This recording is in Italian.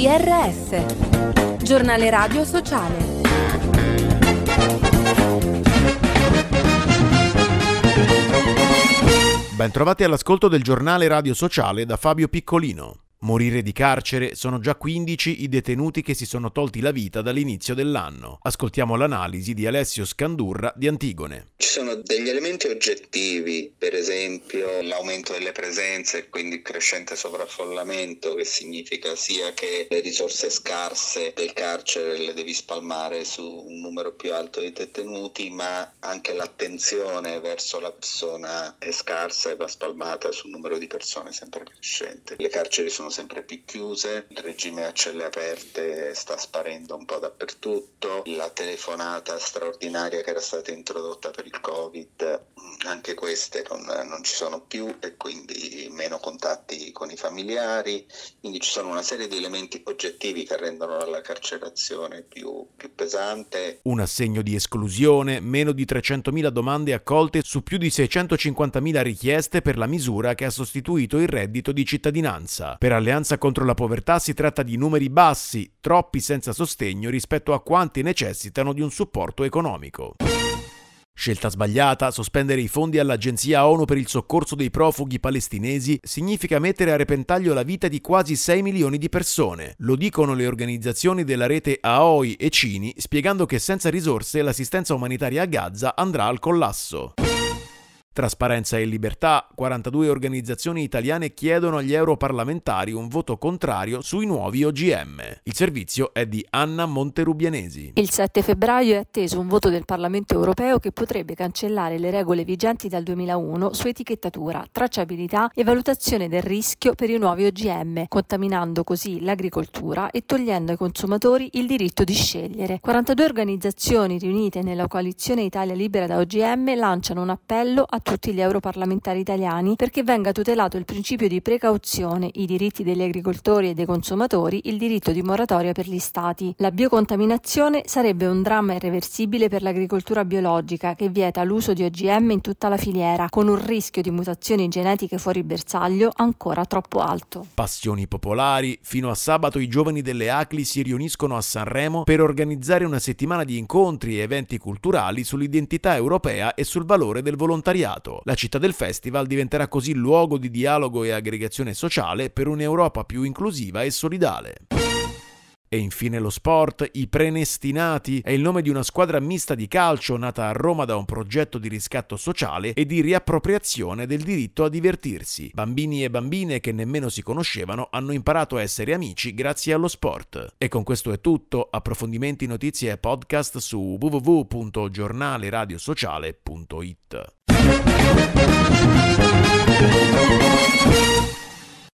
GRS, giornale radio sociale. Bentrovati all'ascolto del giornale radio sociale da Fabio Piccolino. Morire di carcere sono già 15 i detenuti che si sono tolti la vita dall'inizio dell'anno. Ascoltiamo l'analisi di Alessio Scandurra di Antigone. Ci sono degli elementi oggettivi, per esempio l'aumento delle presenze e quindi il crescente sovraffollamento, che significa sia che le risorse scarse del carcere le devi spalmare su un numero più alto di detenuti, ma anche l'attenzione verso la persona è scarsa e va spalmata su un numero di persone sempre crescente. Le carceri sono sempre più chiuse, il regime a celle aperte sta sparendo un po' dappertutto, la telefonata straordinaria che era stata introdotta per il Covid, anche queste non, non ci sono più e quindi meno contatti con i familiari, quindi ci sono una serie di elementi oggettivi che rendono la carcerazione più, più pesante. Un assegno di esclusione, meno di 300.000 domande accolte su più di 650.000 richieste per la misura che ha sostituito il reddito di cittadinanza. Per Alleanza contro la povertà si tratta di numeri bassi, troppi senza sostegno rispetto a quanti necessitano di un supporto economico. Scelta sbagliata, sospendere i fondi all'Agenzia ONU per il soccorso dei profughi palestinesi significa mettere a repentaglio la vita di quasi 6 milioni di persone. Lo dicono le organizzazioni della rete AOI e Cini, spiegando che senza risorse l'assistenza umanitaria a Gaza andrà al collasso. Trasparenza e libertà, 42 organizzazioni italiane chiedono agli europarlamentari un voto contrario sui nuovi OGM. Il servizio è di Anna Monterubianesi. Il 7 febbraio è atteso un voto del Parlamento europeo che potrebbe cancellare le regole vigenti dal 2001 su etichettatura, tracciabilità e valutazione del rischio per i nuovi OGM, contaminando così l'agricoltura e togliendo ai consumatori il diritto di scegliere. 42 organizzazioni riunite nella coalizione Italia Libera da OGM lanciano un appello a tutti gli europarlamentari italiani perché venga tutelato il principio di precauzione, i diritti degli agricoltori e dei consumatori, il diritto di moratoria per gli stati. La biocontaminazione sarebbe un dramma irreversibile per l'agricoltura biologica che vieta l'uso di OGM in tutta la filiera, con un rischio di mutazioni genetiche fuori bersaglio ancora troppo alto. Passioni popolari, fino a sabato i giovani delle ACLI si riuniscono a Sanremo per organizzare una settimana di incontri e eventi culturali sull'identità europea e sul valore del volontariato volontariato. La città del festival diventerà così luogo di dialogo e aggregazione sociale per un'Europa più inclusiva e solidale. E infine lo sport, i Prenestinati è il nome di una squadra mista di calcio nata a Roma da un progetto di riscatto sociale e di riappropriazione del diritto a divertirsi. Bambini e bambine che nemmeno si conoscevano hanno imparato a essere amici grazie allo sport. E con questo è tutto, approfondimenti, notizie e podcast su www.giornaleradiosociale.it. Thank you.